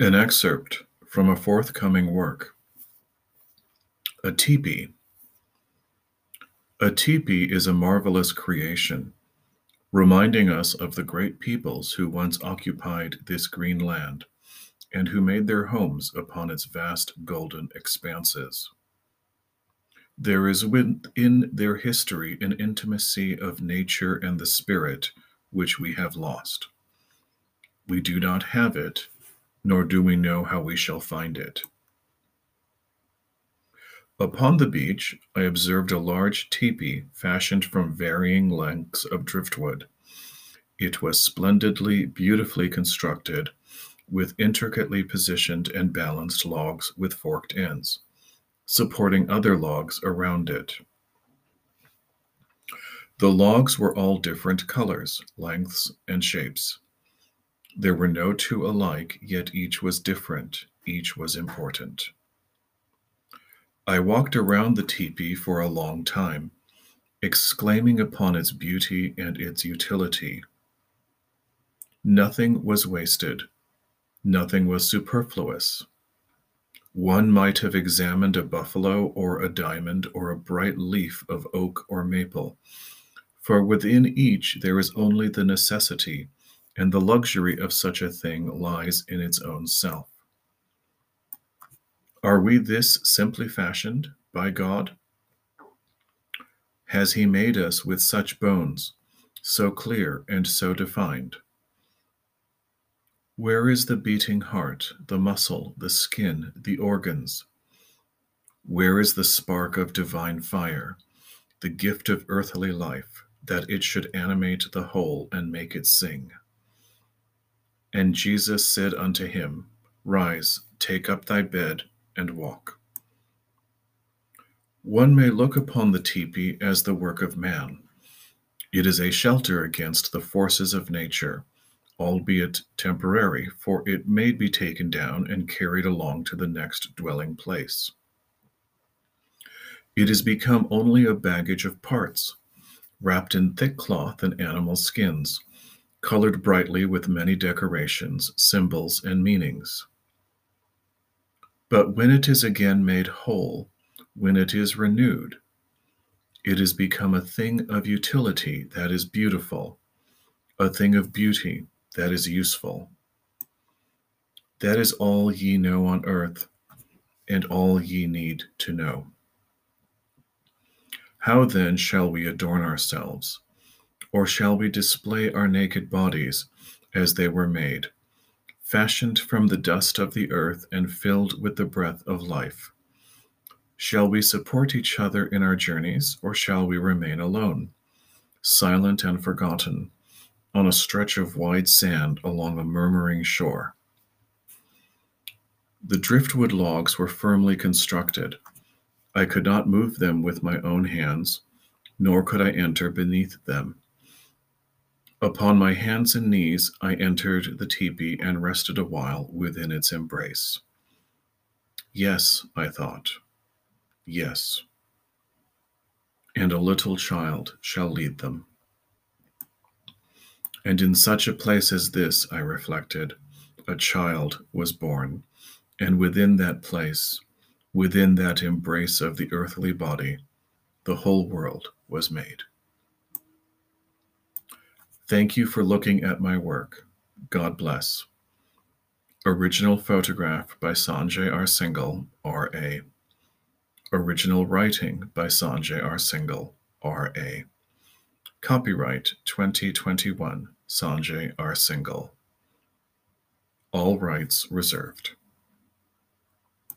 An excerpt from a forthcoming work. A teepee. A teepee is a marvelous creation, reminding us of the great peoples who once occupied this green land and who made their homes upon its vast golden expanses. There is within their history an intimacy of nature and the spirit which we have lost. We do not have it nor do we know how we shall find it. Upon the beach, I observed a large teepee fashioned from varying lengths of driftwood. It was splendidly, beautifully constructed, with intricately positioned and balanced logs with forked ends, supporting other logs around it. The logs were all different colors, lengths, and shapes. There were no two alike, yet each was different, each was important. I walked around the teepee for a long time, exclaiming upon its beauty and its utility. Nothing was wasted, nothing was superfluous. One might have examined a buffalo or a diamond or a bright leaf of oak or maple, for within each there is only the necessity and the luxury of such a thing lies in its own self. Are we this simply fashioned by God? Has He made us with such bones, so clear and so defined? Where is the beating heart, the muscle, the skin, the organs? Where is the spark of divine fire, the gift of earthly life, that it should animate the whole and make it sing? And Jesus said unto him, Rise, take up thy bed, and walk. One may look upon the teepee as the work of man. It is a shelter against the forces of nature, albeit temporary, for it may be taken down and carried along to the next dwelling place. It has become only a baggage of parts, wrapped in thick cloth and animal skins colored brightly with many decorations, symbols, and meanings. But when it is again made whole, when it is renewed, it has become a thing of utility that is beautiful, a thing of beauty that is useful. That is all ye know on earth, and all ye need to know. How then shall we adorn ourselves? Or shall we display our naked bodies as they were made, fashioned from the dust of the earth and filled with the breath of life? Shall we support each other in our journeys, or shall we remain alone, silent and forgotten, on a stretch of wide sand along a murmuring shore? The driftwood logs were firmly constructed. I could not move them with my own hands, nor could I enter beneath them. Upon my hands and knees, I entered the teepee and rested a while within its embrace. Yes, I thought. Yes. And a little child shall lead them. And in such a place as this, I reflected, a child was born, and within that place, within that embrace of the earthly body, the whole world was made. Thank you for looking at my work. God bless. Original photograph by Sanjay R. Singhal, R.A. Original writing by Sanjay R. Singhal, R.A. Copyright 2021 Sanjay R. Singhal. All rights reserved.